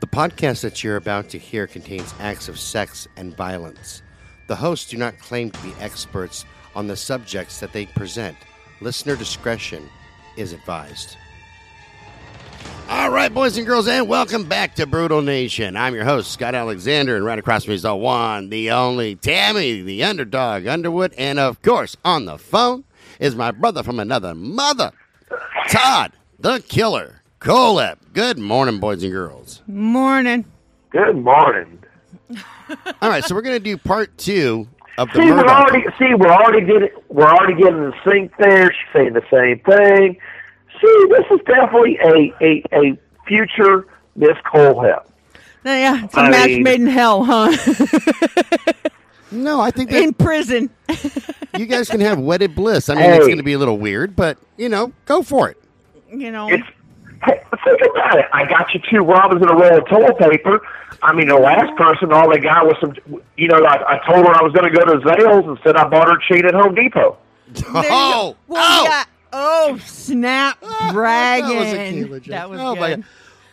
The podcast that you're about to hear contains acts of sex and violence. The hosts do not claim to be experts on the subjects that they present. Listener discretion is advised. All right, boys and girls, and welcome back to Brutal Nation. I'm your host, Scott Alexander, and right across from me is the one, the only Tammy, the underdog Underwood, and of course, on the phone is my brother from another mother, Todd, the killer, Kohlhepp. Good morning, boys and girls. Morning. Good morning. All right, so we're going to do part two of the See, we're Murdaugh. already see we're already getting we're already getting in sync there. She's saying the same thing. See, this is definitely a a, a future Miss Kohlhepp. Uh, yeah, it's a I match mean- made in hell, huh? No, I think that in prison. you guys can have wedded bliss. I mean, it's Hey. going to be a little weird, but you know, go for it. You know. It's hey, think about it. I got you two robins and a roll of toilet paper. I mean, the last person, all they got was some. You know, I, I told her I was going to go to Zales and said I bought her a chain at Home Depot. There you. Oh, well, oh! yeah. Oh, snap, dragon. That was a joke. That was oh good. my god!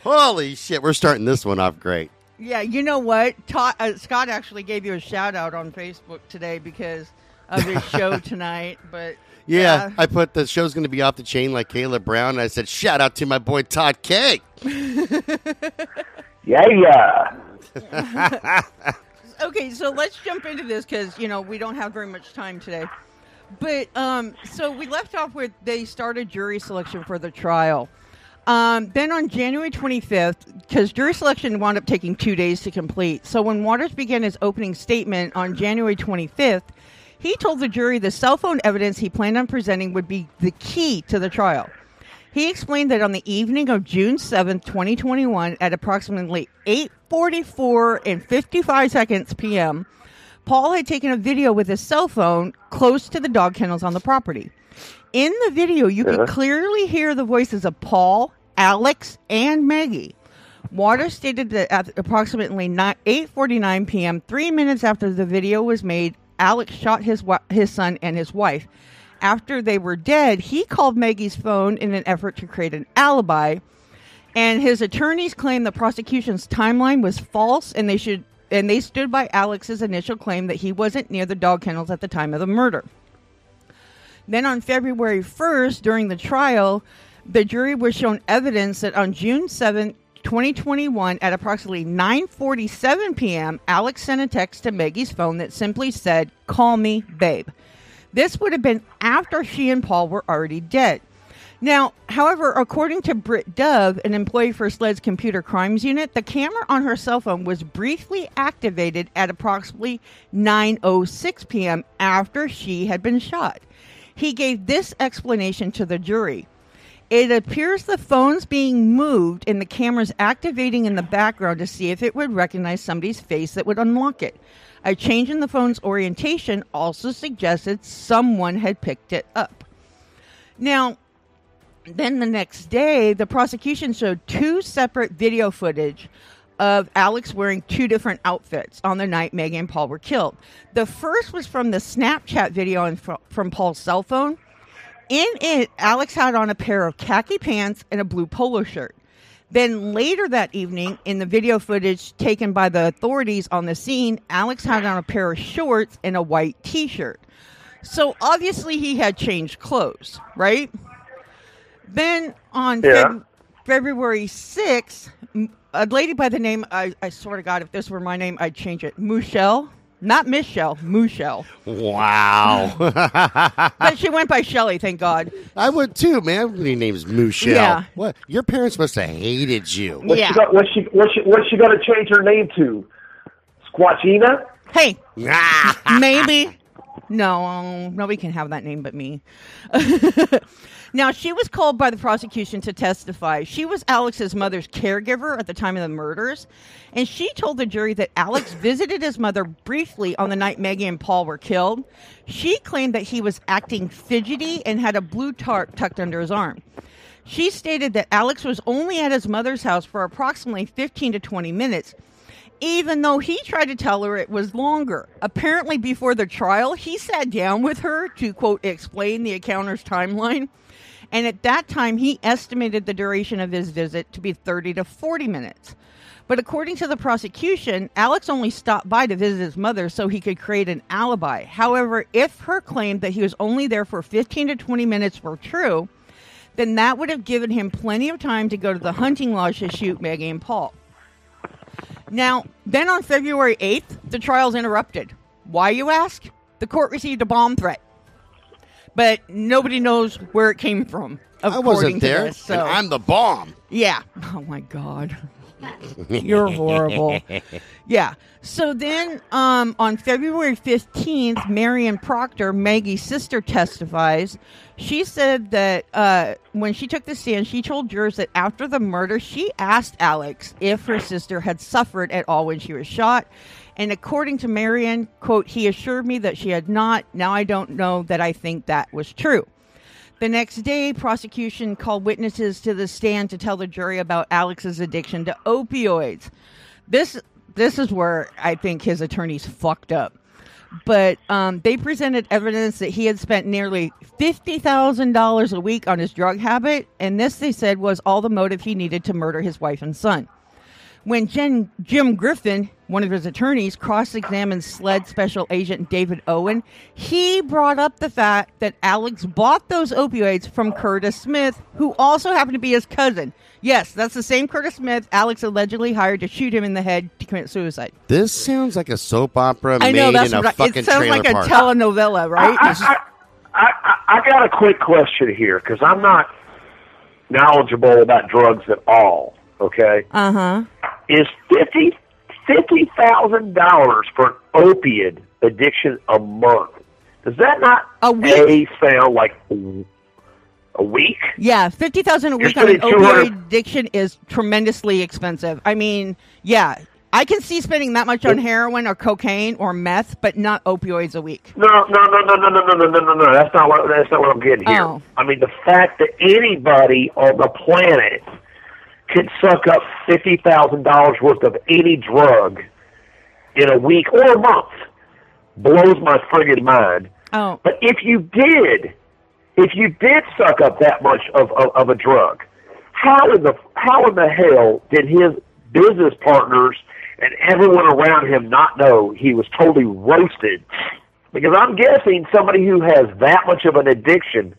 Holy shit! We're starting this one off great. Yeah, you know what? Todd, uh, Scott actually gave you a shout out on Facebook today because of his show tonight. But Yeah, I put the show's going to be off the chain like Caleb Brown. And I said, shout out to my boy Todd K. Yeah, yeah. okay, so let's jump into this because you know we don't have very much time today. But um, so we left off with they started jury selection for the trial. Um, then on January 25th, because jury selection wound up taking two days to complete. So when Waters began his opening statement on January 25th, he told the jury the cell phone evidence he planned on presenting would be the key to the trial. He explained that on the evening of June 7th, 2021, at approximately 8:44 and 55 seconds p.m., Paul had taken a video with his cell phone close to the dog kennels on the property. In the video, you Uh-huh. could clearly hear the voices of Paul, Alex, and Maggie. Waters stated that at approximately 8:49 p.m., three minutes after the video was made, Alex shot his wa- his son and his wife. After they were dead, he called Maggie's phone in an effort to create an alibi. And his attorneys claimed the prosecution's timeline was false, and they should and they stood by Alex's initial claim that he wasn't near the dog kennels at the time of the murder. Then on February 1st, during the trial, the jury was shown evidence that on June 7th, 2021, at approximately 9:47 p.m., Alex sent a text to Maggie's phone that simply said, "Call me, babe." This would have been after she and Paul were already dead. Now, however, according to Britt Dove, an employee for SLED's computer crimes unit, the camera on her cell phone was briefly activated at approximately 9:06 p.m. after she had been shot. He gave this explanation to the jury. It appears the phone's being moved and the camera's activating in the background to see if it would recognize somebody's face that would unlock it. A change in the phone's orientation also suggested someone had picked it up. Now, then the next day, the prosecution showed two separate video footage of Alex wearing two different outfits on the night Megan and Paul were killed. The first was from the Snapchat video from Paul's cell phone. In it, Alex had on a pair of khaki pants and a blue polo shirt. Then later that evening, in the video footage taken by the authorities on the scene, Alex had on a pair of shorts and a white t shirt. So obviously he had changed clothes, right? Then on Yeah. Feb- February 6th, a lady by the name, I, I swear to God, if this were my name, I'd change it. Mushelle. Not Miss Shell, Mushelle, Mushelle. Wow. But she went by Shelley, thank God. I would too, man. Your name's Mushelle. Yeah. What? Your parents must have hated you. What's Yeah. she got, what's she what's she what's she going to change her name to? Squatchina? Hey, maybe. No, um, nobody can have that name but me. now, she was called by the prosecution to testify. She was Alex's mother's caregiver at the time of the murders, and she told the jury that Alex visited his mother briefly on the night Maggie and Paul were killed. She claimed that he was acting fidgety and had a blue tarp tucked under his arm. She stated that Alex was only at his mother's house for approximately 15 to 20 minutes, even though he tried to tell her it was longer. Apparently, before the trial, he sat down with her to, quote, explain the encounter's timeline. And at that time, he estimated the duration of his visit to be 30 to 40 minutes. But according to the prosecution, Alex only stopped by to visit his mother so he could create an alibi. However, if her claim that he was only there for 15 to 20 minutes were true, then that would have given him plenty of time to go to the hunting lodge to shoot Maggie and Paul. Now, then on February 8th, the trial's interrupted. Why, you ask? The court received a bomb threat. But nobody knows where it came from. I wasn't there, this, so. and I'm the bomb. yeah. Oh my god. You're horrible. Yeah. So then um, on February 15th, Marian Proctor, Maggie's sister, testifies. She said that uh, when she took the stand, she told jurors that after the murder, she asked Alex if her sister had suffered at all when she was shot. And according to Marian, quote, he assured me that she had not. Now I don't know that I think that was true. The next day, prosecution called witnesses to the stand to tell the jury about Alex's addiction to opioids. This this is where I think his attorneys fucked up. But um, they presented evidence that he had spent nearly fifty thousand dollars a week on his drug habit, and this they said was all the motive he needed to murder his wife and son. When Jen, Jim Griffin, one of his attorneys, cross examined SLED Special Agent David Owen, he brought up the fact that Alex bought those opioids from Curtis Smith, who also happened to be his cousin. Yes, that's the same Curtis Smith Alex allegedly hired to shoot him in the head to commit suicide. This sounds like a soap opera I made know that's in a what I, fucking it sounds trailer like a telenovela, right? I, I, I, I, I got a quick question here because I'm not knowledgeable about drugs at all. Okay, Uh huh. is fifty fifty thousand dollars for an opiate addiction a month? Does that not A week. a sound like a week? Yeah, fifty thousand a You're week on an opioid addiction is tremendously expensive. I mean, yeah, I can see spending that much on heroin or cocaine or meth, but not opioids a week. No, no, no, no, no, no, no, no, no, no, no. That's not what. That's not what I'm getting here. Oh. I mean, the fact that anybody on the planet could suck up fifty thousand dollars worth of any drug in a week or a month blows my friggin' mind. Oh, But if you did, if you did suck up that much of, of, of a drug, how in the how in the hell did his business partners and everyone around him not know he was totally roasted? Because I'm guessing somebody who has that much of an addiction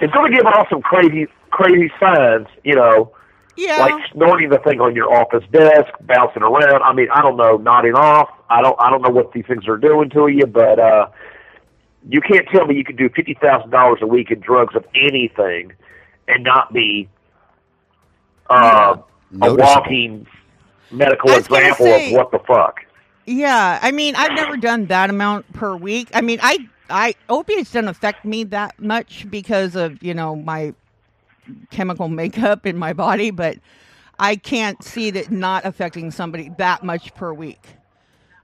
is going to give off some crazy crazy signs, you know, yeah. like snorting the thing on your office desk, bouncing around. I mean, I don't know, nodding off. I don't I don't know what these things are doing to you, but uh you can't tell me you can do fifty thousand dollars a week in drugs of anything and not be uh, a walking medical I was gonna example say- of what the fuck. Yeah, I mean, I've never done that amount per week. I mean, I, I opiates don't affect me that much because of you know my chemical makeup in my body, but I can't see that not affecting somebody that much per week.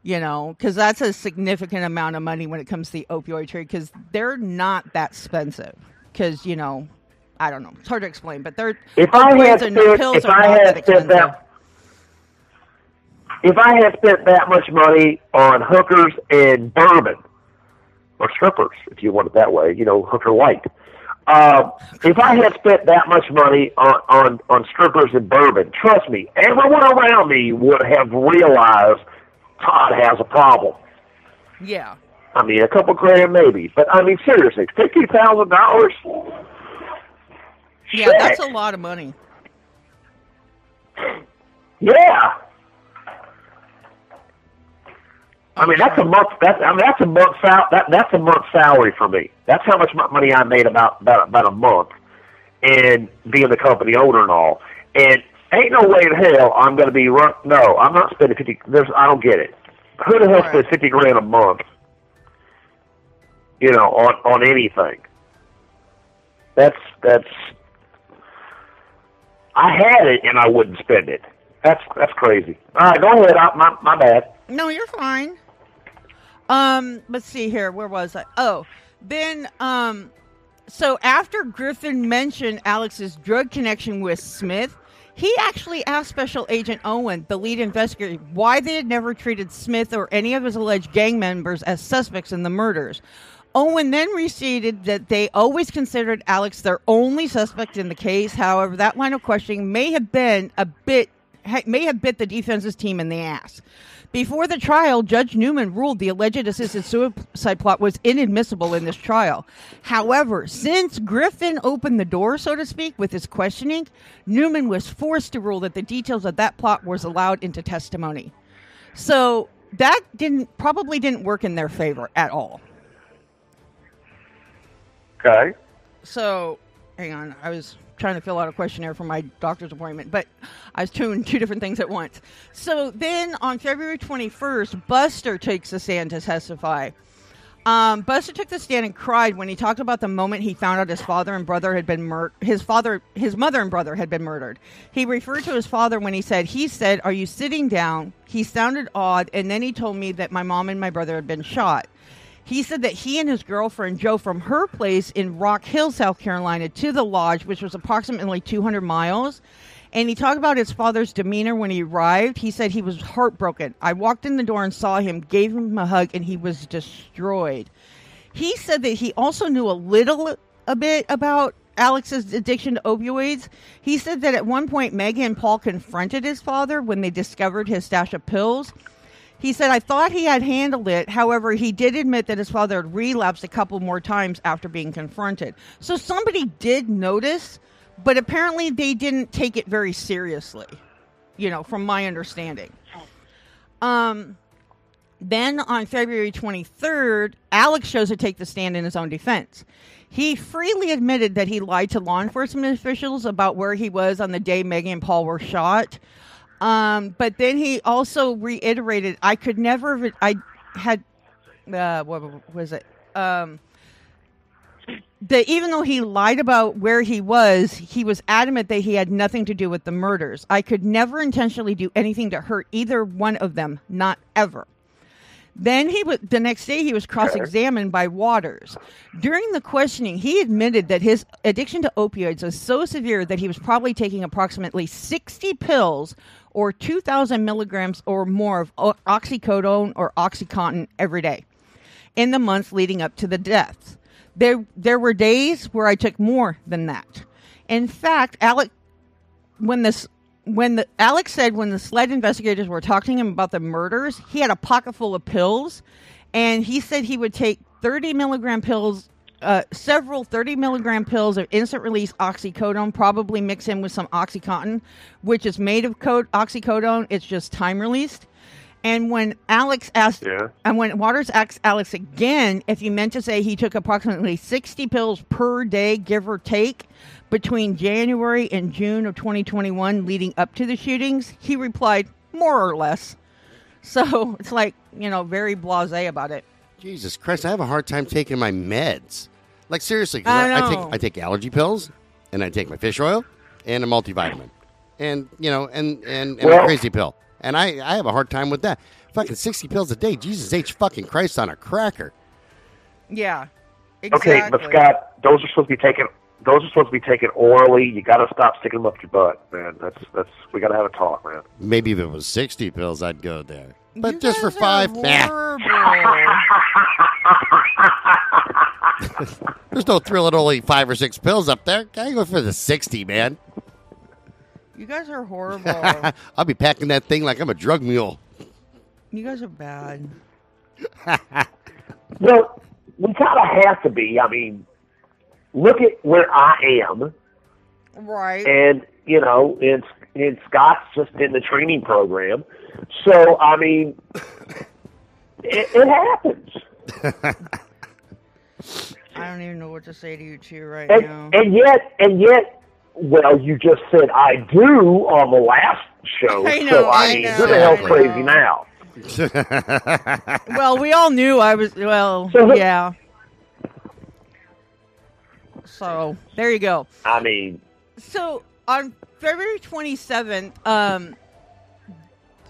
You know, because that's a significant amount of money when it comes to the opioid trade. Because they're not that expensive. Because you know, I don't know, it's hard to explain, but they're If I had spent, if I had that spent that, if I had spent that much money on hookers and bourbon, or strippers, if you want it that way, you know, hooker light. Uh, if I had spent that much money on, on, on strippers and bourbon, trust me, everyone around me would have realized Todd has a problem. yeah. I mean, a couple grand maybe, but I mean, seriously, fifty thousand dollars. Yeah, that's a lot of money. Yeah. I mean, that's a month. That's I mean, that's a month sal- that that's a month salary for me. That's how much mo- money I made about about about a month, and being the company owner and all. And ain't no way in hell I'm going to be run. No, I'm not spending fifty. There's I don't get it. Who the hell Right. spends fifty grand a month? You know, on on anything. That's that's. I had it and I wouldn't spend it. That's that's crazy. All right, go ahead. I, my my bad. No, you're fine. Um, let's see here. Where was I? Oh, then um, so after Griffin mentioned Alex's drug connection with Smith, he actually asked Special Agent Owen, the lead investigator, why they had never treated Smith or any of his alleged gang members as suspects in the murders. Owen then restated that they always considered Alex their only suspect in the case. However, that line of questioning may have been a bit may have bit the defense's team in the ass. Before the trial, Judge Newman ruled the alleged assisted suicide plot was inadmissible in this trial. However, since Griffin opened the door, so to speak, with his questioning, Newman was forced to rule that the details of that plot was allowed into testimony. So that didn't probably didn't work in their favor at all. Okay. So, hang on, I was trying to fill out a questionnaire for my doctor's appointment, but I was doing two different things at once. So then on February 21st, Buster takes the stand to testify. Um, Buster took the stand and cried when he talked about the moment he found out his father and brother had been murdered. His father, his mother and brother had been murdered. He referred to his father when he said, "He said, are you sitting down?" He sounded odd, and then he told me that my mom and my brother had been shot. He said that he and his girlfriend Joe from her place in Rock Hill, South Carolina, to the lodge, which was approximately 200 miles. And he talked about his father's demeanor when he arrived. He said he was heartbroken. I walked in the door and saw him, gave him a hug, and he was destroyed. He said that he also knew a little a bit about Alex's addiction to opioids. He said that at one point Maggie and Paul confronted his father when they discovered his stash of pills. He said, I thought he had handled it. However, he did admit that his father had relapsed a couple more times after being confronted. So somebody did notice, but apparently they didn't take it very seriously, you know, from my understanding. Um, then on February 23rd, Alex chose to take the stand in his own defense. He freely admitted that he lied to law enforcement officials about where he was on the day Megan and Paul were shot. Um, but then he also reiterated, I could never, I had, uh, what was it? Um, that even though he lied about where he was, he was adamant that he had nothing to do with the murders. I could never intentionally do anything to hurt either one of them, not ever. Then he was the next day he was cross-examined by Waters. During the questioning, he admitted that his addiction to opioids was so severe that he was probably taking approximately 60 pills or 2,000 milligrams or more of oxycodone or OxyContin every day in the months leading up to the deaths. There, there were days where I took more than that. In fact, Alec, when this, when the Alex said when the sled investigators were talking to him about the murders, he had a pocket full of pills, and he said he would take 30 milligram pills uh, several 30 milligram pills of instant release oxycodone, probably mix in with some Oxycontin, which is made of code, oxycodone. It's just time released. And when Alex asked, Yeah. and when Waters asked Alex again if he meant to say he took approximately 60 pills per day, give or take, between January and June of 2021 leading up to the shootings, he replied, more or less. So it's like, you know, very blase about it. Jesus Christ, I have a hard time taking my meds. Like seriously, 'cause I I, I take. I take allergy pills, and I take my fish oil, and a multivitamin, and you know, and and, and Well- a crazy pill, and I I have a hard time with that. Fucking sixty pills a day, Jesus H fucking Christ on a cracker. Yeah. Exactly. Okay, but Scott, those are supposed to be taken. Those are supposed to be taken orally. You got to stop sticking them up your butt, man. That's that's. We got to have a talk, man. Maybe if it was sixty pills, I'd go there. But You just for guys are five, nah. horrible. There's no thrill at only five or six pills up there. I go for the sixty, man. You guys are horrible. I'll be packing that thing like I'm a drug mule. you guys are bad. Well, we kind of have to be. I mean, look at where I am, Right. and you know, and and Scott's just in the training program. So I mean, it, it happens. I don't even know what to say to you two right And, now. and yet, and yet, well, you just said I do on the last show. I know, so I, I mean, know, who the hell's crazy now? well, we all knew I was. Well, So- yeah. So there you go. I mean, So on February 27th, um,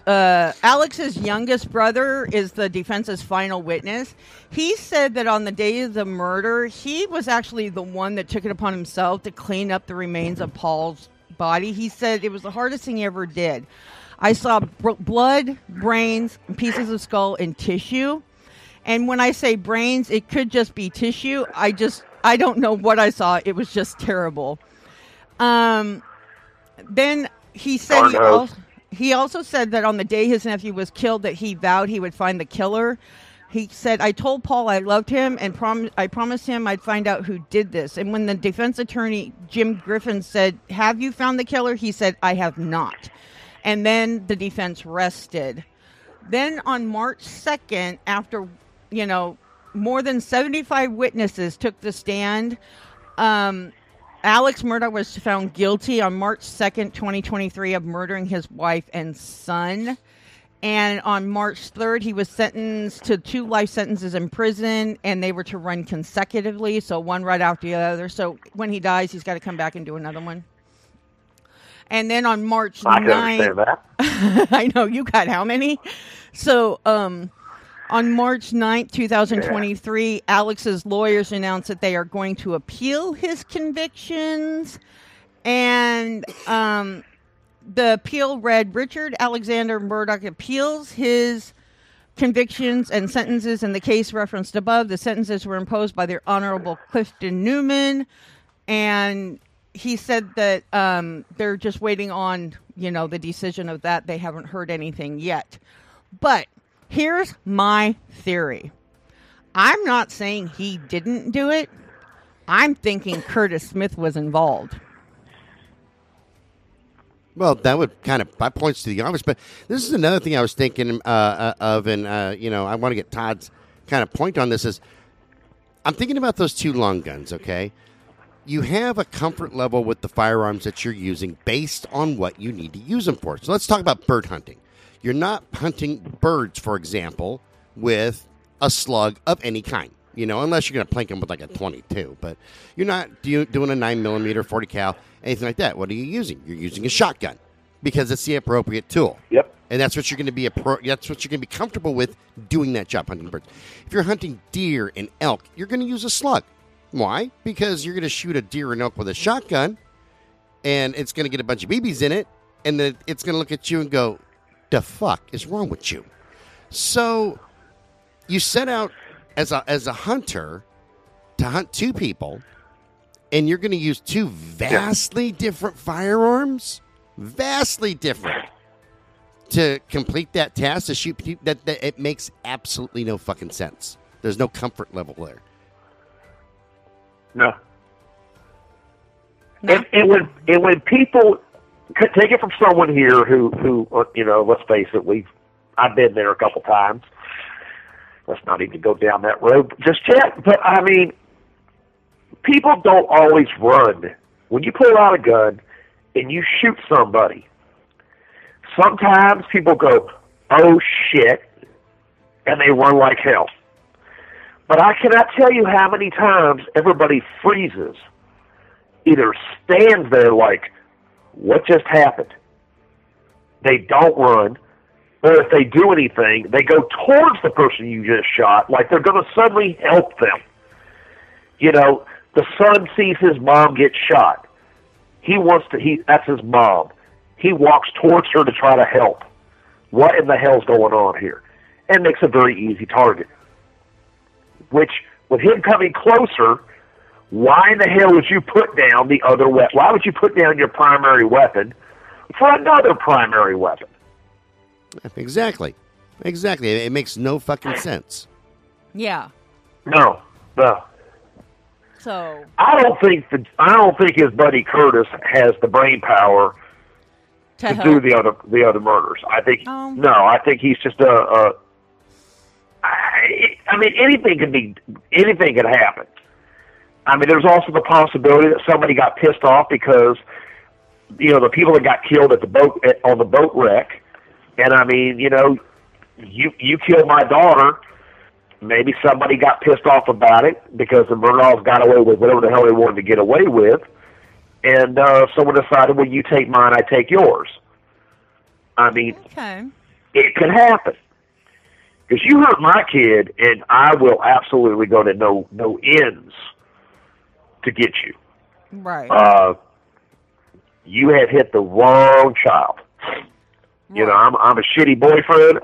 uh, Alex's youngest brother is the defense's final witness. He said that on the day of the murder, he was actually the one that took it upon himself to clean up the remains of Paul's body. He said it was the hardest thing he ever did. I saw br- blood, brains, pieces of skull and tissue. And when I say brains, it could just be tissue. I just I don't know what I saw. It was just terrible. Um, then he said he, knows. He also said that on the day his nephew was killed, that he vowed he would find the killer. He said, "I told Paul I loved him, and prom- I promised him I'd find out who did this." And when the defense attorney Jim Griffin said, "Have you found the killer?" he said, "I have not." And then the defense rested. Then on March 2nd, after, you know, more than 75 witnesses took the stand, um, Alex Murdaugh was found guilty on March 2nd, 2023, of murdering his wife and son. And on March 3rd, he was sentenced to two life sentences in prison, and they were to run consecutively, so one right after the other. So when he dies, he's got to come back and do another one. And then on March I 9th. I know you got how many? So, um, on March 9th, 2023, Alex's lawyers announced that they are going to appeal his convictions. And um, the appeal read Richard Alexander Murdaugh appeals his convictions and sentences in the case referenced above. The sentences were imposed by the Honorable Clifton Newman. And he said that um, they're just waiting on, you know, the decision of that. They haven't heard anything yet. But here's my theory. I'm not saying he didn't do it. I'm thinking Curtis Smith was involved. Well, that would kind of that points to the obvious. But this is another thing I was thinking uh, uh, of, and uh, you know, I want to get Todd's kind of point on this. Is I'm thinking about those two long guns. Okay, you have a comfort level with the firearms that you're using based on what you need to use them for. So let's talk about bird hunting. You're not hunting birds, for example, with a slug of any kind. You know, unless you're going to plank them with like a 22, but you're not do, doing a nine millimeter, 40 cal, anything like that. What are you using? You're using a shotgun because it's the appropriate tool. Yep. And that's what you're going to be. Appro- that's what you're going to be comfortable with doing that job hunting birds. If you're hunting deer and elk, you're going to use a slug. Why? Because you're going to shoot a deer and elk with a shotgun, and it's going to get a bunch of BBs in it, and then it's going to look at you and go, "The fuck is wrong with you?" So, you set out as a as a hunter to hunt two people, and you're going to use two vastly different firearms, vastly different to complete that task to shoot people. That, that it makes absolutely no fucking sense. There's no comfort level there. No. No. And, and when and when people could take it from someone here who who uh, you know, let's face it, we've I've been there a couple times. Let's not even go down that road just yet. But I mean, people don't always run. When you pull out a gun and you shoot somebody, sometimes people go, "Oh shit," and they run like hell. But I cannot tell you how many times everybody freezes, either stands there like, what just happened? They don't run, or if they do anything, they go towards the person you just shot like they're going to suddenly help them. You know, the son sees his mom get shot. He wants to, he, that's his mom. He walks towards her to try to help. What in the hell's going on here? And makes a very easy target which with him coming closer, why in the hell would you put down the other weapon? Why would you put down your primary weapon for another primary weapon? Exactly, exactly. It makes no fucking sense. Yeah. No, no. So, I don't think that I don't think his buddy Curtis has the brain power to to do the other the other murders. I think Um. no. I think he's just a. a I, I mean, anything could be anything could happen. I mean, there's also the possibility that somebody got pissed off because you know the people that got killed at the boat at, on the boat wreck, and I mean, you know, you you killed my daughter. Maybe somebody got pissed off about it because the Murdaughs got away with whatever the hell they wanted to get away with, and uh, someone decided, well, you take mine, I take yours. I mean, okay. it could happen. Because you hurt my kid, and I will absolutely go to no no ends to get you. Right. Uh, you have hit the wrong child. You know, I'm I'm a shitty boyfriend,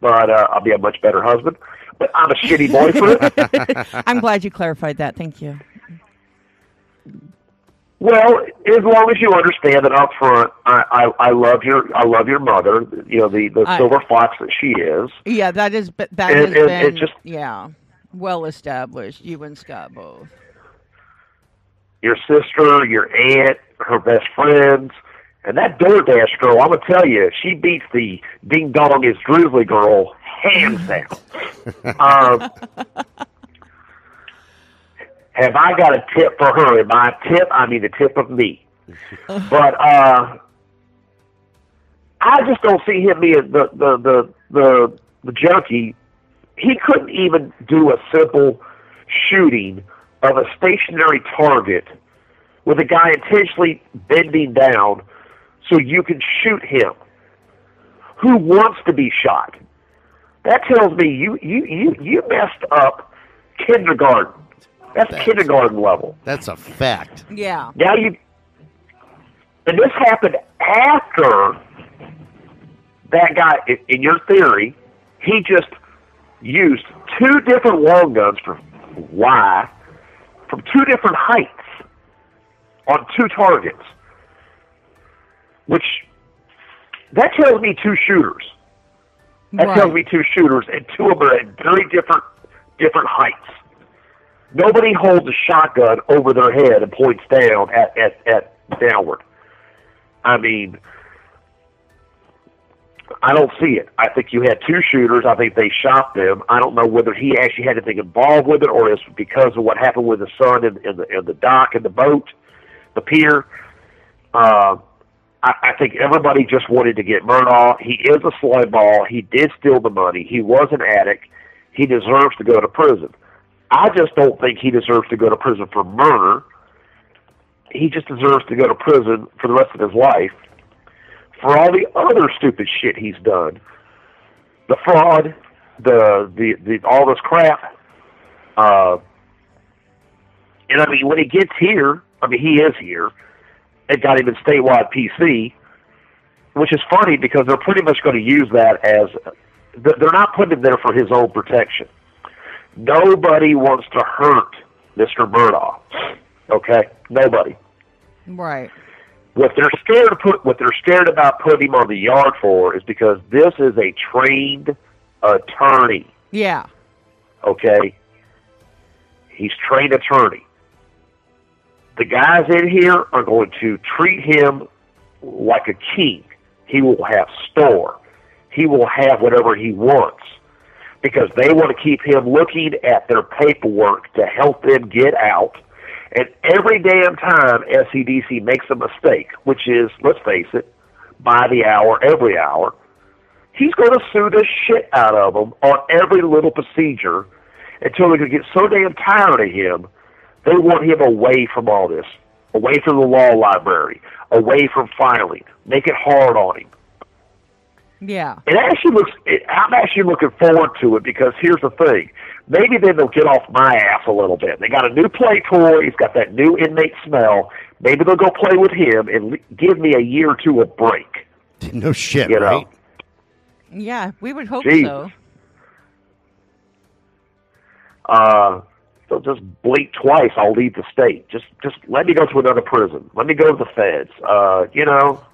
but uh, I'll be a much better husband. but I'm a shitty boyfriend. I'm glad you clarified that. Thank you. Well, as long as you understand that up front, I, I, I love your I love your mother. You know the the I- silver fox that she is. Yeah, that is that And- has and been just- yeah well established. You and Scott both. Your sister, your aunt, her best friends, and that DoorDash girl. I'm gonna tell you, she beats the ding dong is Drizly girl hands down. um, have I got a tip for her? And by tip, I mean the tip of me. But uh, I just don't see him being the the the the, the junkie. He couldn't even do a simple shooting of a stationary target with a guy intentionally bending down so you can shoot him. Who wants to be shot? That tells me you you you you messed up kindergarten. That's That's- kindergarten level. That's a fact. Yeah. Now you, and this happened after that guy. in- In your theory, he just used two different long guns for why from two different heights on two targets, which that tells me two shooters. That right. tells me two shooters, and two of them are at very different different heights. Nobody holds a shotgun over their head and points down at, at, at downward. I mean, I don't see it. I think you had two shooters. I think they shot them. I don't know whether he actually had anything involved with it or it's because of what happened with the son in, in the in the dock and the boat, the pier. Uh, I, I think everybody just wanted to get Murdaugh. He is a slime ball. He did steal the money. He was an addict. He deserves to go to prison. I just don't think he deserves to go to prison for murder. He just deserves to go to prison for the rest of his life for all the other stupid shit he's done. The fraud, the the, the all this crap. Uh, and I mean, when he gets here, I mean, he is here. It got him in statewide PC, which is funny because they're pretty much going to use that as they're not putting him there for his own protection. Nobody wants to hurt Mr. Murdaugh. Okay, nobody. Right. What they're scared to put, what they're scared about putting him on the yard for, is because this is a trained attorney. Yeah. Okay, he's trained attorney. The guys in here are going to treat him like a king. He will have store. He will have whatever he wants because they want to keep him looking at their paperwork to help them get out. And every damn time SCDC makes a mistake, which is, let's face it, by the hour, every hour, he's going to sue the shit out of them on every little procedure until they can get so damn tired of him, they want him away from all this, away from the law library, away from filing, make it hard on him. Yeah. It actually looks. It, I'm actually looking forward to it because here's the thing. Maybe then they'll get off my ass a little bit. They got a new play toy. He's got that new inmate smell. Maybe they'll go play with him and le- give me a year or two of break. No shit, You know. right? Yeah. We would hope Jeez. so. Uh, they'll just blink twice. I'll leave the state. Just, just let me go to another prison. Let me go to the feds. Uh, you know,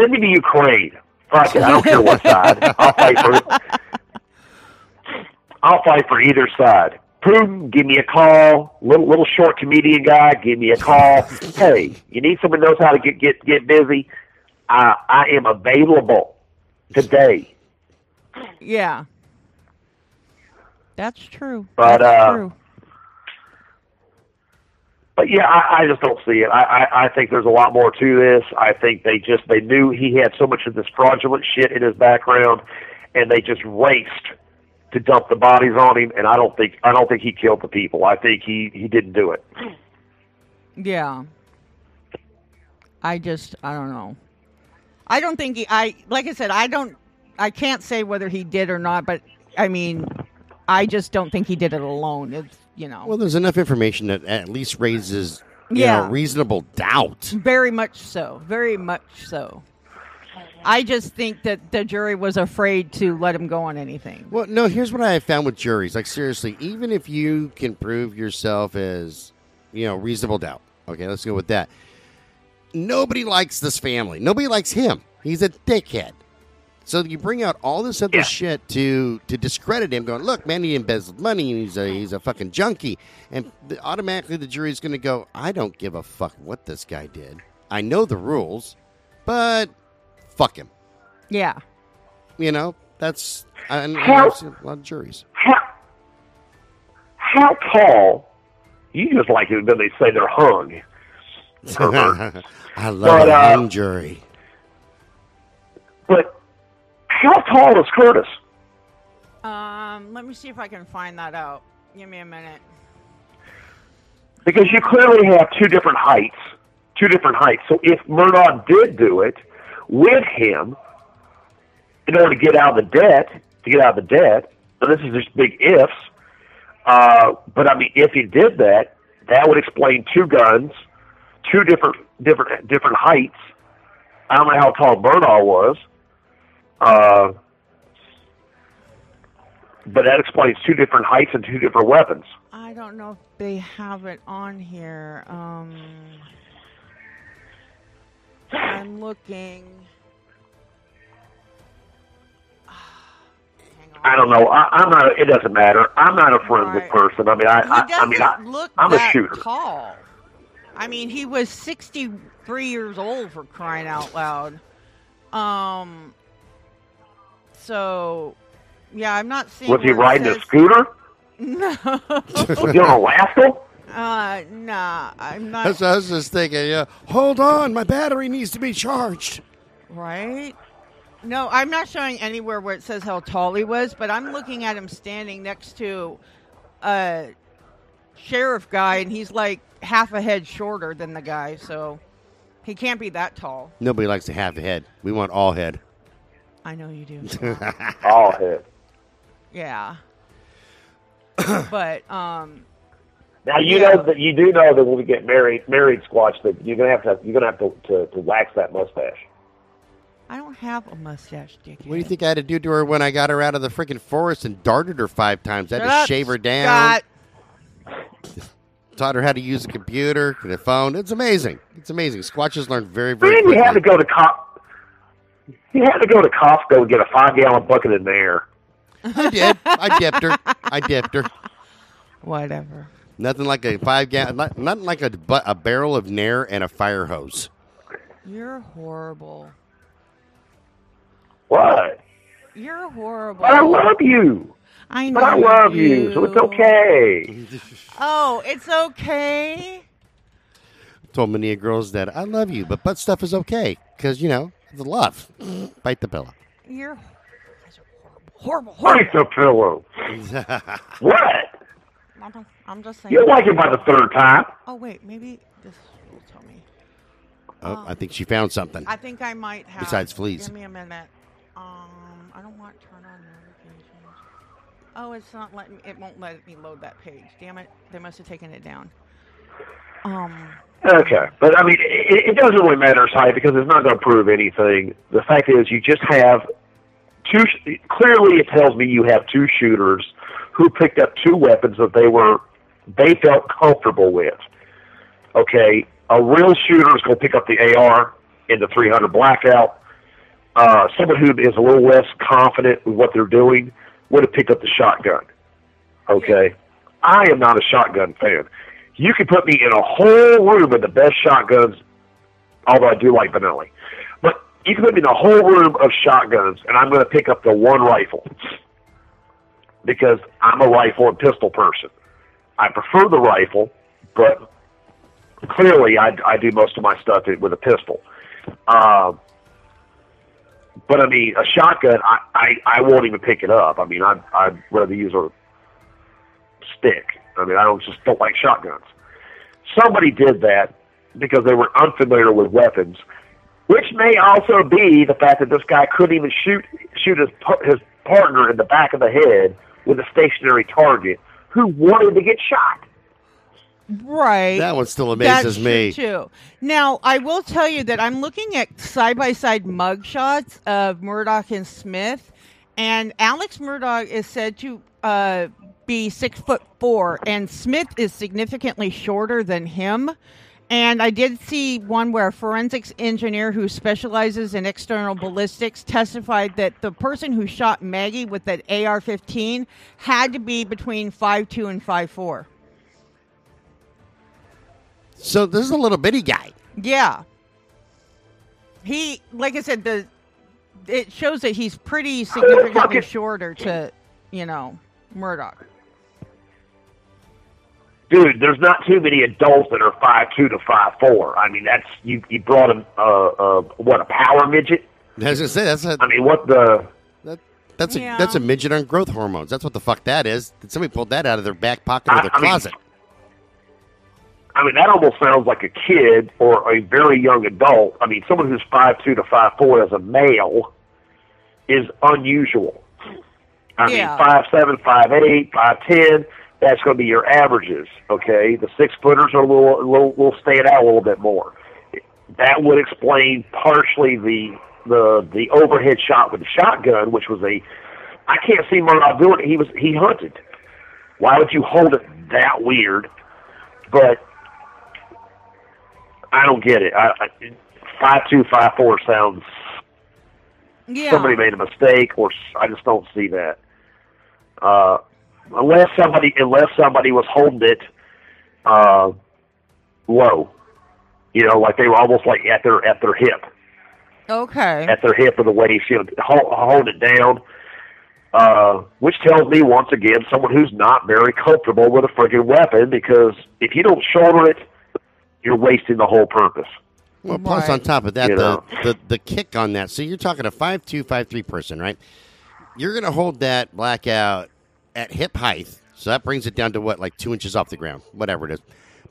send me to Ukraine. Fuck it. I don't care what side. I'll fight for. I'll fight for either side. Putin, give me a call. Little little short comedian guy, give me a call. hey, you need someone who knows how to get get get busy. I I am available today. Yeah. That's true. But, That's uh, true. But yeah, I, I just don't see it. I, I I think there's a lot more to this. I think they just they knew he had so much of this fraudulent shit in his background, and they just raced to dump the bodies on him. And I don't think I don't think he killed the people. I think he he didn't do it. Yeah. I just I don't know. I don't think he I like I said I don't I can't say whether he did or not, but I mean I just don't think he did it alone. It's you know Well, there's enough information that at least raises you Yeah. know, reasonable doubt. very much so. Very much so. I just think that the jury was afraid to let him go on anything. Well, no, here's what I have found with juries. Like, seriously, even if you can prove yourself as, you know, reasonable doubt. Okay, let's go with that. Nobody likes this family. Nobody likes him. He's a dickhead. So you bring out all this other Yeah. shit to to discredit him, going, "Look, man, he embezzled money, and he's a he's a fucking junkie," and the, automatically the jury's going to go, "I don't give a fuck what this guy did. I know the rules, but fuck him." Yeah. You know, that's How- a lot of juries. How how tall? You just like it when they say they're hung. I love But, a uh, hung jury. But how tall is Curtis? Um, let me see if I can find that out. Give me a minute. Because you clearly have two different heights. Two different heights. So if Murdaugh did do it with him in order to get out of the debt, to get out of the debt, and this is just big ifs, uh, but I mean, if he did that, that would explain two guns, two different different different heights. I don't know how tall Murdaugh was, uh, but that explains two different heights and two different weapons. I don't know if they have it on here. Um, I'm looking. I don't know. I, I'm not. It doesn't matter. I'm not a forensic Right. person. I mean, I. I, I mean, I, look I'm a shooter. tall. I mean, he was 63 years old for crying out loud. Um. So, yeah, I'm not seeing. Was he where it riding a scooter? No. Was he on a rascal? uh, nah, I'm not. That's what I was just thinking. Yeah, hold on, my battery needs to be charged. Right? No, I'm not showing anywhere where it says how tall he was, but I'm looking at him standing next to a sheriff guy, and he's like half a head shorter than the guy, so he can't be that tall. Nobody likes to have a head. We want all head. I know you do. All head. yeah. but um, Now you Yeah. know that you do know that when we get married, married Squatch, that you're gonna have to you're gonna have to, to, to wax that mustache. I don't have a mustache, dickhead. What do you think I had to do to her when I got her out of the freaking forest and darted her five times? I had Shut to up, shave her down, Scott. taught her how to use a computer and a phone. It's amazing. It's amazing. Squatches learn very, very Man, quickly. you had to go to cop. You had to go to Costco and get a five gallon bucket of Nair. I did. I dipped her. I dipped her. Whatever. Nothing like a five gallon, not, nothing like a, a barrel of Nair and a fire hose. You're horrible. What? You're horrible. But I love you. I know But I love you, so it's okay. Oh, it's okay. Told many girls that I love you, but butt stuff is okay because you know the love. Bite the pillow. You're horrible. Horrible. horrible. Bite the pillow. what? I'm, I'm just saying. You'll like it by the third time. Oh wait, maybe this will tell me. Oh, I think she found something. I think I might have. Besides fleas. Give me a minute. Um, I don't want to turn on notifications. Oh, it's not letting me. It won't let me load that page. Damn it! They must have taken it down. Um. Okay, but I mean, it, it doesn't really matter, Ty, because it's not going to prove anything. The fact is, you just have two. Clearly, it tells me you have two shooters who picked up two weapons that they were they felt comfortable with. Okay, a real shooter is going to pick up the AR in the 300 blackout. Uh, someone who is a little less confident with what they're doing would have picked up the shotgun. Okay, I am not a shotgun fan. You can put me in a whole room of the best shotguns, although I do like Benelli. But you can put me in a whole room of shotguns, and I'm going to pick up the one rifle because I'm a rifle and pistol person. I prefer the rifle, but clearly I, I do most of my stuff with a pistol. Uh, but I mean, a shotgun, I, I, I won't even pick it up. I mean, I'd, I'd rather use a stick. I mean, I don't just don't like shotguns. Somebody did that because they were unfamiliar with weapons, which may also be the fact that this guy couldn't even shoot shoot his his partner in the back of the head with a stationary target who wanted to get shot. Right. That one still amazes That's me. true too. Now, I will tell you that I'm looking at side by side mugshots of Murdaugh and Smith, and Alex Murdaugh is said to uh, be six foot four, and Smith is significantly shorter than him. And I did see one where a forensics engineer who specializes in external ballistics testified that the person who shot Maggie with that AR 15 had to be between five two and five four. So this is a little bitty guy. Yeah. He, like I said, the it shows that he's pretty significantly shorter to, you know, Murdaugh. Dude, there's not too many adults that are five two to five four. I mean, that's you. You brought him, uh, uh, what a power midget. As I say that's a I mean, what the? that, that's a Yeah. that's a midget on growth hormones. That's what the fuck that is. Somebody pulled that out of their back pocket or their I mean- closet. I mean, that almost sounds like a kid or a very young adult. I mean, someone who's five two to five four as a male is unusual. I Yeah. mean, five seven, five eight, five ten. That's going to be your averages. Okay, the six footers are a little, a little, will stand out a little bit more. That would explain partially the the the overhead shot with the shotgun, which was a. I can't see Murdaugh doing it. He was he hunted. Why would you hold it that weird? But I don't get it. I, I, five two five four sounds Yeah. somebody made a mistake, or I just don't see that. Uh, unless somebody unless somebody was holding it uh, low, you know, like they were almost like at their at their hip, Okay. at their hip or the waist, you know, hold, hold it down. Uh, which tells me once again someone who's not very comfortable with a friggin' weapon because if you don't shoulder it, you're wasting the whole purpose. Well, plus on top of that, You the, know. the the kick on that. So you're talking a five two, five three person, right? You're gonna hold that blackout at hip height, so that brings it down to what, like two inches off the ground, whatever it is.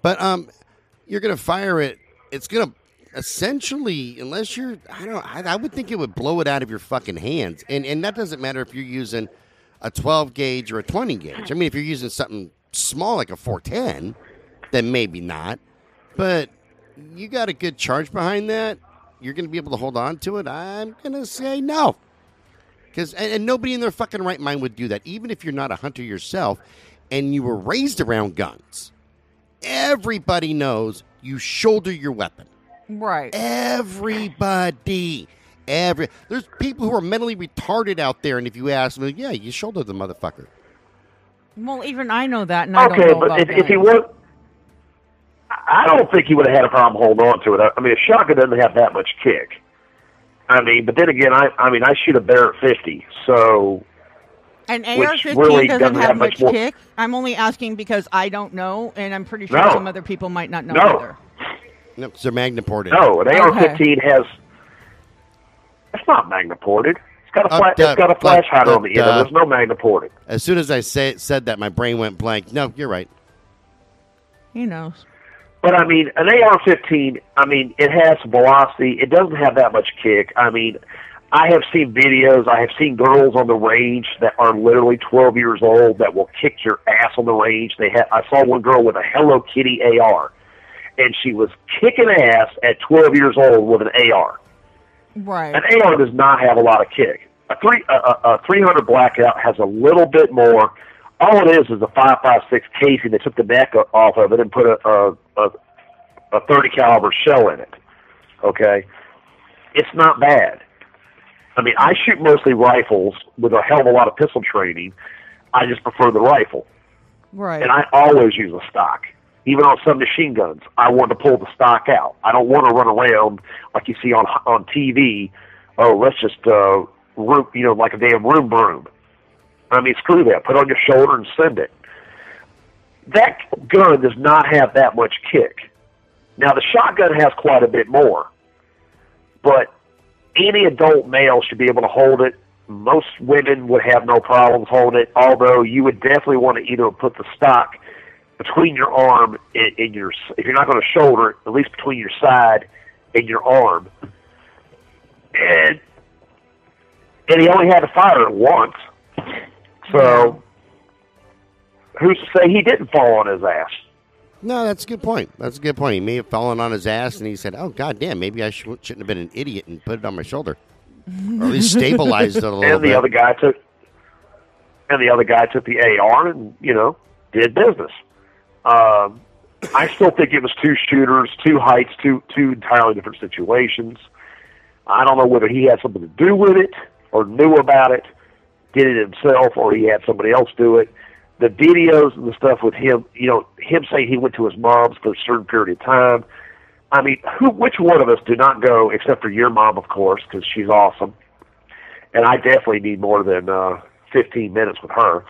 But um, you're gonna fire it. It's gonna essentially, unless you're, I don't, I, I would think it would blow it out of your fucking hands, and and that doesn't matter if you're using a 12 gauge or a 20 gauge. I mean, if you're using something small like a 410, then maybe not. But you got a good charge behind that, you're going to be able to hold on to it. I'm going to say no. Because and, and nobody in their fucking right mind would do that, even if you're not a hunter yourself and you were raised around guns. Everybody knows you shoulder your weapon. right. Everybody. Every there's people who are mentally retarded out there, and if you ask them, yeah, you shoulder the motherfucker. Well, even I know that, and I Okay, don't know but about if, if he guns. was, I don't think he would have had a problem holding on to it. I- I mean, a shotgun doesn't have that much kick. I mean, but then again, I I mean, I shoot a Barrett 50, so An AR-15 really doesn't doesn't have have much much more- kick. I'm only asking because I don't know, and I'm pretty sure No. some other people might not know No. either. No, 'cause they're magna ported. no, an AR-15 has. It's not magna ported. It's got a Uh, flat. duh, it's got a but- flash hider on but, the end. uh, There's no magna ported. As soon as I say said that, my brain went blank. No, you're right. He knows. But I mean, an AR-15. I mean, it has velocity. It doesn't have that much kick. I mean, I have seen videos. I have seen girls on the range that are literally 12 years old that will kick your ass on the range. They had. I saw one girl with a Hello Kitty AR, and she was kicking ass at 12 years old with an AR. Right. An AR does not have a lot of kick. A three a, a, a 300 blackout has a little bit more. All it is is a 5.56 casing. They took the neck off of it and put a a, a, a 30 caliber shell in it. Okay, it's not bad. I mean, I shoot mostly rifles with a hell of a lot of pistol training. I just prefer the rifle, right. and I always use a stock. Even on some machine guns, I want to pull the stock out. I don't want to run around like you see on on TV. Oh, let's just uh, room, you know, like a damn room broom. I mean, screw that. Put it on your shoulder and send it. That gun does not have that much kick. Now, the shotgun has quite a bit more, but any adult male should be able to hold it. Most women would have no problems holding it, although you would definitely want to either put the stock between your arm and, and your, if you're not going to shoulder at least between your side and your arm. And, and he only had to fire it once. So, who's to say he didn't fall on his ass? No, that's a good point. That's a good point. He may have fallen on his ass, and he said, "Oh God damn, maybe I sh- shouldn't have been an idiot and put it on my shoulder, or at least stabilized it a little and the bit." other guy took and the other guy took the AR and you know did business. Um, I still think it was two shooters, two heights, two two entirely different situations. I don't know whether he had something to do with it or knew about it, did it himself, or he had somebody else do it. The videos and the stuff with him, you know, him saying he went to his mom's for a certain period of time. I mean, who, which one of us do not go, except for your mom, of course, because she's awesome. And I definitely need more than uh, 15 minutes with her.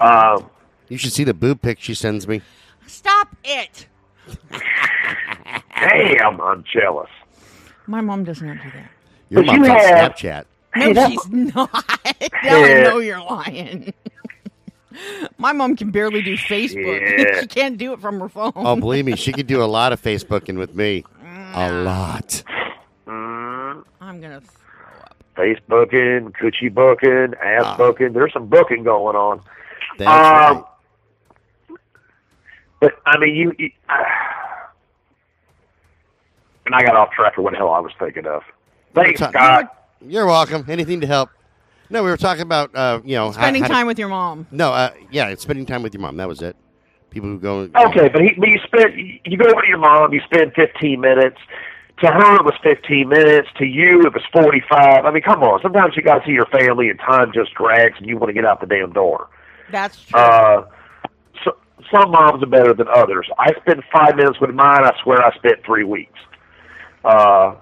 Um, you should see the boob pic she sends me. Stop it. damn, I'm jealous. My mom does not do that. Your But you mom's on have- Snapchat. No, Hey, she's not. now I know you're lying. My mom can barely do Facebook. Yeah. she can't do it from her phone. Oh, believe me, she could do a lot of Facebooking with me. A lot. Mm, I'm gonna throw up. Facebooking, coochie booking, ass Ah. booking. There's some booking going on. That's Um, right. But I mean, you. you and I got off track of what the hell I was thinking of. Thanks, ta- Scott. You're welcome. Anything to help. No, we were talking about uh, you know Spending how to- time with your mom. no, uh, yeah, spending time with your mom. That was it. People who go. Okay, but, he, but you spend you go over to your mom, you spend 15 minutes. To her, it was 15 minutes. To you, it was 45. I mean, come on. Sometimes you got to see your family, and time just drags, and you want to get out the damn door. That's true. Uh, so, some moms are better than others. I spent five minutes with mine. I swear, I spent three weeks. Uh,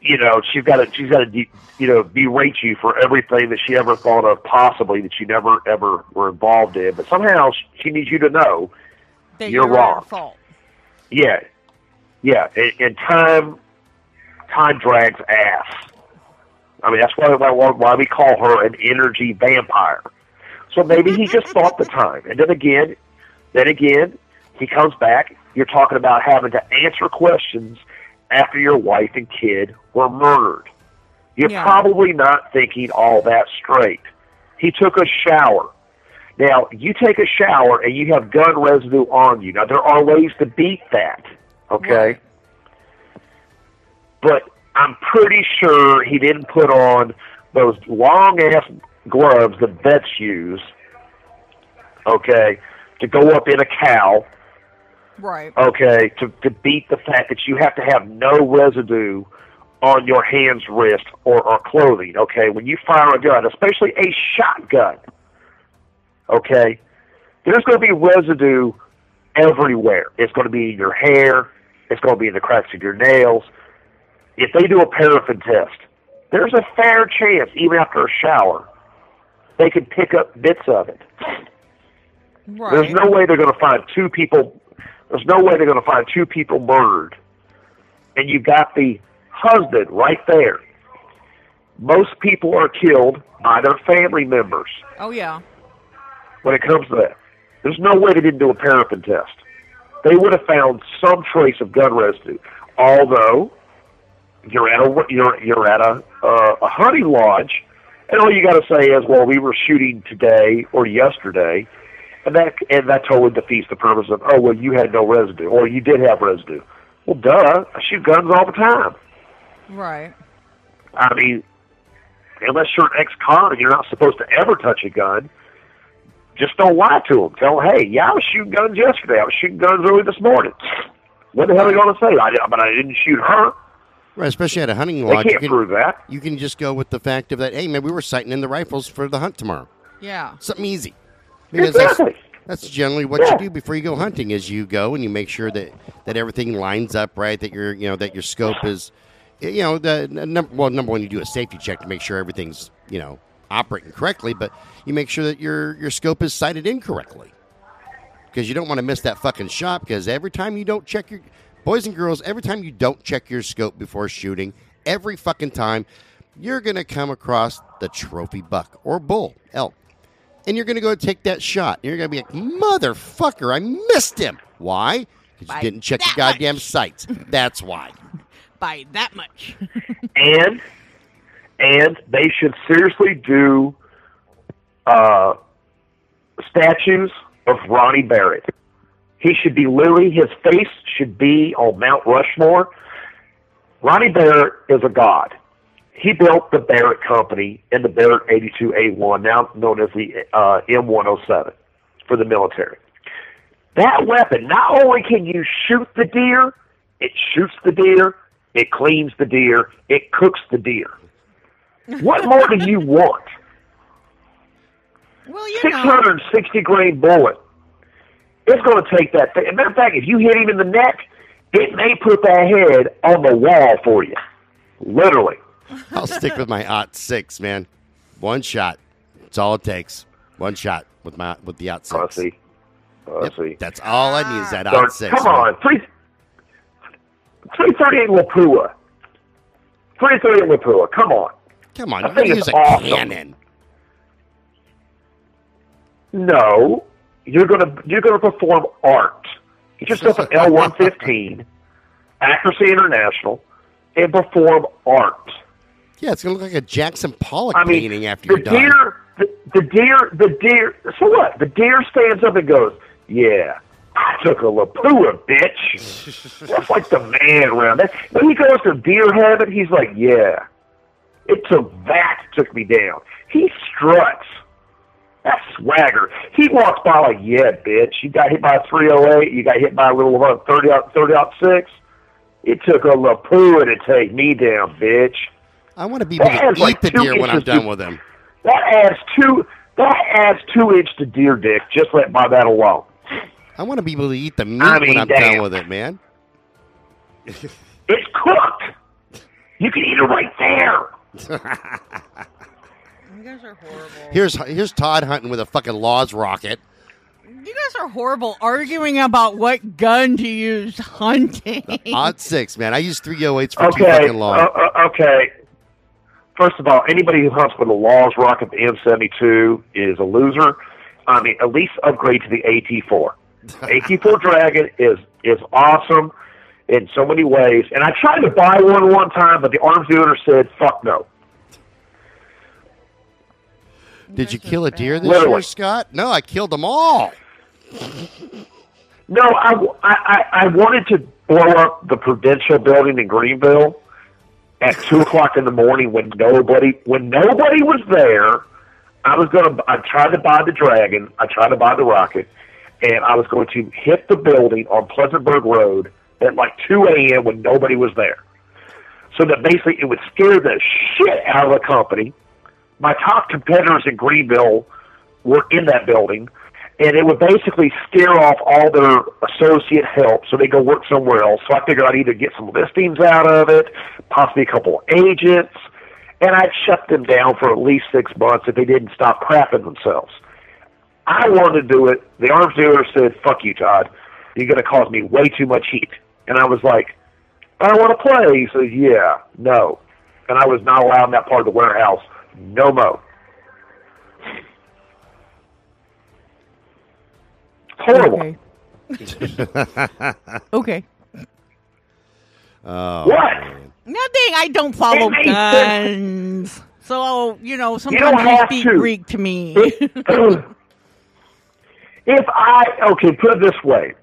you know, she's got to she's got to de- you know berate you for everything that she ever thought of possibly that you never ever were involved in. But somehow she needs you to know that you're you're, wrong. fault. Yeah, yeah, and, and time time drags ass. I mean, that's why, why why we call her an energy vampire. So maybe he just thought the time, and then again, then again, he comes back. You're talking about having to answer questions after your wife and kid were murdered. You're Yeah. probably not thinking all that straight. He took a shower. Now, you take a shower and you have gun residue on you. Now, there are ways to beat that, okay? Right. But I'm pretty sure he didn't put on those long ass gloves that vets use, okay, to go up in a cow, Right. okay, to, to beat the fact that you have to have no residue on your hands, wrist, or, or clothing, okay? When you fire a gun, especially a shotgun, okay, there's going to be residue everywhere. It's going to be in your hair, it's going to be in the cracks of your nails. If they do a paraffin test, there's a fair chance, even after a shower, they can pick up bits of it. Right. There's no way they're going to find two people. There's no way they're going to find two people murdered, and you got the husband right there. Most people are killed by their family members oh yeah. when it comes to that. There's no way they didn't do a paraffin test. They would have found some trace of gun residue. Although you're at a you're you're at a uh, a hunting lodge, and all you got to say is, "Well, we were shooting today or yesterday," and that and that totally defeats the purpose of, "Oh, well, you had no residue, or you did have residue." Well, duh, I shoot guns all the time. Right. I mean, unless you're an ex-con and you're not supposed to ever touch a gun, just don't lie to them. Tell them, hey, yeah, I was shooting guns yesterday. I was shooting guns early this morning. What the hell are you going to say? I, did- but I didn't shoot her. Right, especially at a hunting They lodge, you can't can, prove that. you can just go with the fact of that. Hey, man, we were sighting in the rifles for the hunt tomorrow. Yeah. Something easy. Because that's, that's generally what Yeah. you do before you go hunting. Is you go and you make sure that that everything lines up right. That your you know that your scope is, you know the number well number one you do a safety check to make sure everything's you know operating correctly. But you make sure that your your scope is sighted incorrectly because you don't want to miss that fucking shot. Because every time you don't check your boys and girls, every time you don't check your scope before shooting, every fucking time you're gonna come across the trophy buck or bull elk and you're going to go take that shot. And you're going to be like, motherfucker, I missed him. Why? Because you didn't check your that goddamn much. sights. That's why. By that much. And and they should seriously do uh, statues of Ronnie Barrett. He should be literally his face should be on Mount Rushmore. Ronnie Barrett is a god. He built the Barrett Company and the Barrett 82A1, now known as the uh, M107 for the military. That weapon, not only can you shoot the deer, it shoots the deer, it cleans the deer, it cooks the deer. What more do you want? Well, you know. 660 grain bullet. It's going to take that. Thing. Matter of fact, if you hit him in the neck, it may put that head on the wall for you. Literally. I'll stick with my ought six, man. One shot. That's all it takes. One shot with my with the ought six. Let's see. Let's Yep, see. That's all I need is that ought six. Come man. on. Three, 338 Lapua. 338 Lapua. Come on. Come on, I you think use a awesome. cannon. No. You're gonna you're gonna perform art. Get yourself an L one fifteen, Accuracy International, and perform art. Yeah, it's gonna look like a Jackson Pollock I mean, painting after the you're done. deer, the, the deer, the deer. So what? The deer stands up and goes, "Yeah, I took a Lapua, bitch." That's like the man around. That when he goes to deer heaven, he's like, "Yeah, it took that took me down." He struts. That swagger. He walks by like, "Yeah, bitch, you got hit by a 308. You got hit by a little uh, 30 out 30 out six. It took a Lapua to take me down, bitch." I want to be able to eat like, the deer when I'm done to- with him. That adds two. That adds two inch to deer dick. Just let by that alone. I want to be able to eat the meat I mean, when I'm damn. done with it, man. It's cooked. You can eat it right there. You guys are horrible. Here's here's Todd hunting with a fucking Laws rocket. You guys are horrible arguing about what gun to use hunting. Odd six, man. I use 308s for too Okay. fucking long. uh, uh, okay. First of all, anybody who hunts with a Laws rocket, the M72, is a loser. I mean, at least upgrade to the AT4. AT4 Dragon is is awesome in so many ways. And I tried to buy one one time, but the arms dealer said, "Fuck no." Did you kill a deer this Literally. year, Scott? No, I killed them all. No, I, I, I wanted to blow up the Prudential building in Greenville at two o'clock in the morning when nobody when nobody was there. I was gonna. I tried to buy the Dragon. I tried to buy the Rocket, and I was going to hit the building on Pleasantburg Road at like two a.m. when nobody was there. So that basically it would scare the shit out of the company. My top competitors in Greenville were in that building, and it would basically scare off all their associate help so they go work somewhere else. So I figured I'd either get some listings out of it, possibly a couple of agents, and I'd shut them down for at least six months if they didn't stop crapping themselves. I wanted to do it. The arms dealer said, fuck you, Todd. You're going to cause me way too much heat. And I was like, I want to play. He says, yeah, no. And I was not allowed in that part of the warehouse. No mo. Horrible. Okay. okay. Oh, What? man. Nothing. I don't follow It makes guns. So, you know, sometimes don't they have speak to. Greek to me. if I okay, put it this way: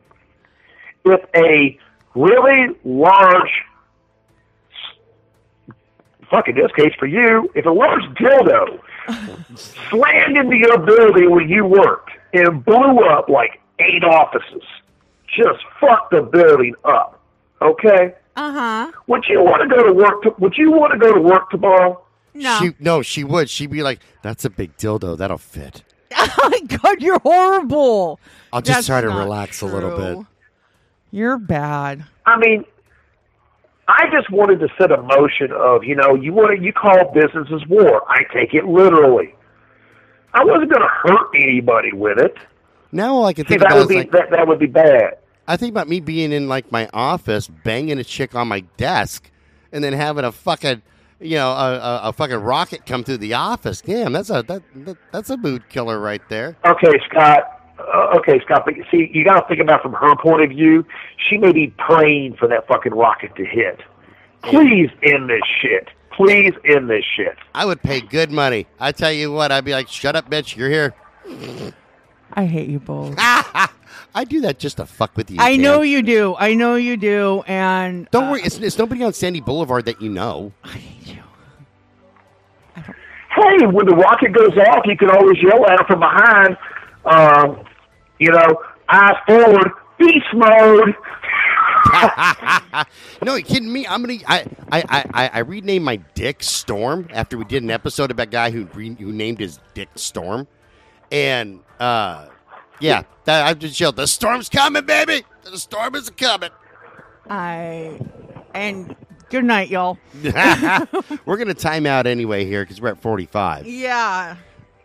if a really large, fuck in this case for you, if a large dildo slammed into your building where you worked and blew up like eight offices, just fuck the building up, okay? uh huh. Would you want to go to work? To, would you want to go to work tomorrow? No. She, no, she would. She'd be like, "That's a big dildo. That'll fit." oh my God, you're horrible. I'll just That's try to not relax a little bit. You're bad. I mean, I just wanted to set a motion of, you know, you want to, you call business as war. I take it literally. I wasn't going to hurt anybody with it. Now all I can See, think that about would is be like, that, that would be bad. I think about me being in like my office, banging a chick on my desk, and then having a fucking, you know, a, a, a fucking rocket come through the office. Damn, that's a that, that that's a mood killer right there. Okay, Scott. Uh, okay, Scott. But see, you got to think about from her point of view. She may be praying for that fucking rocket to hit. Please end this shit. Please end this shit. I would pay good money. I tell you what, I'd be like, "Shut up, bitch! You're here." I hate you both. I do that just to fuck with you. I Tam. know you do. I know you do. And Don't uh, worry, it's, it's nobody on Sandy Boulevard that you know. I hate you. Hey, when the rocket goes off, you can always yell at it from behind. Um, you know, eyes forward, beast mode. no, you kidding me? I'm gonna. I I I, I- I renamed my Dick Storm after we did an episode about a guy who re, who named his Dick Storm, and uh, yeah, that, I just yelled, "The storm's coming, baby! The storm is coming." I and good night, y'all. we're gonna time out anyway here because we're at 45. Yeah,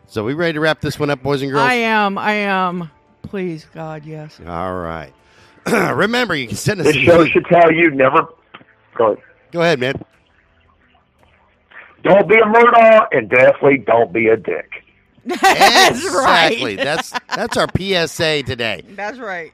So we ready to wrap this one up, boys and girls? I am. I am. Please, God, yes. All right. Remember, you can send us. This an show should tell you never. Go ahead. Go ahead, man. Don't be a murderer, and definitely don't be a dick. That's exactly. right. That's that's our PSA today. That's right.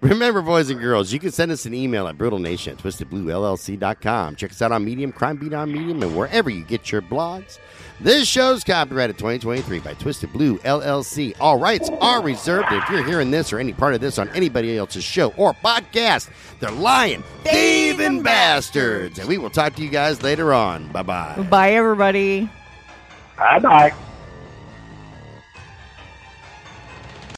Remember, boys and girls, you can send us an email at brutalnation at twistedbluellc.com. Check us out on Medium, Crime Beat on Medium, and wherever you get your blogs. This show's copyrighted 2023 by Twisted Blue LLC. All rights are reserved. If you're hearing this or any part of this on anybody else's show or podcast, they're lying, thieving bastards. And we will talk to you guys later on. Bye bye. Bye, everybody. Bye bye.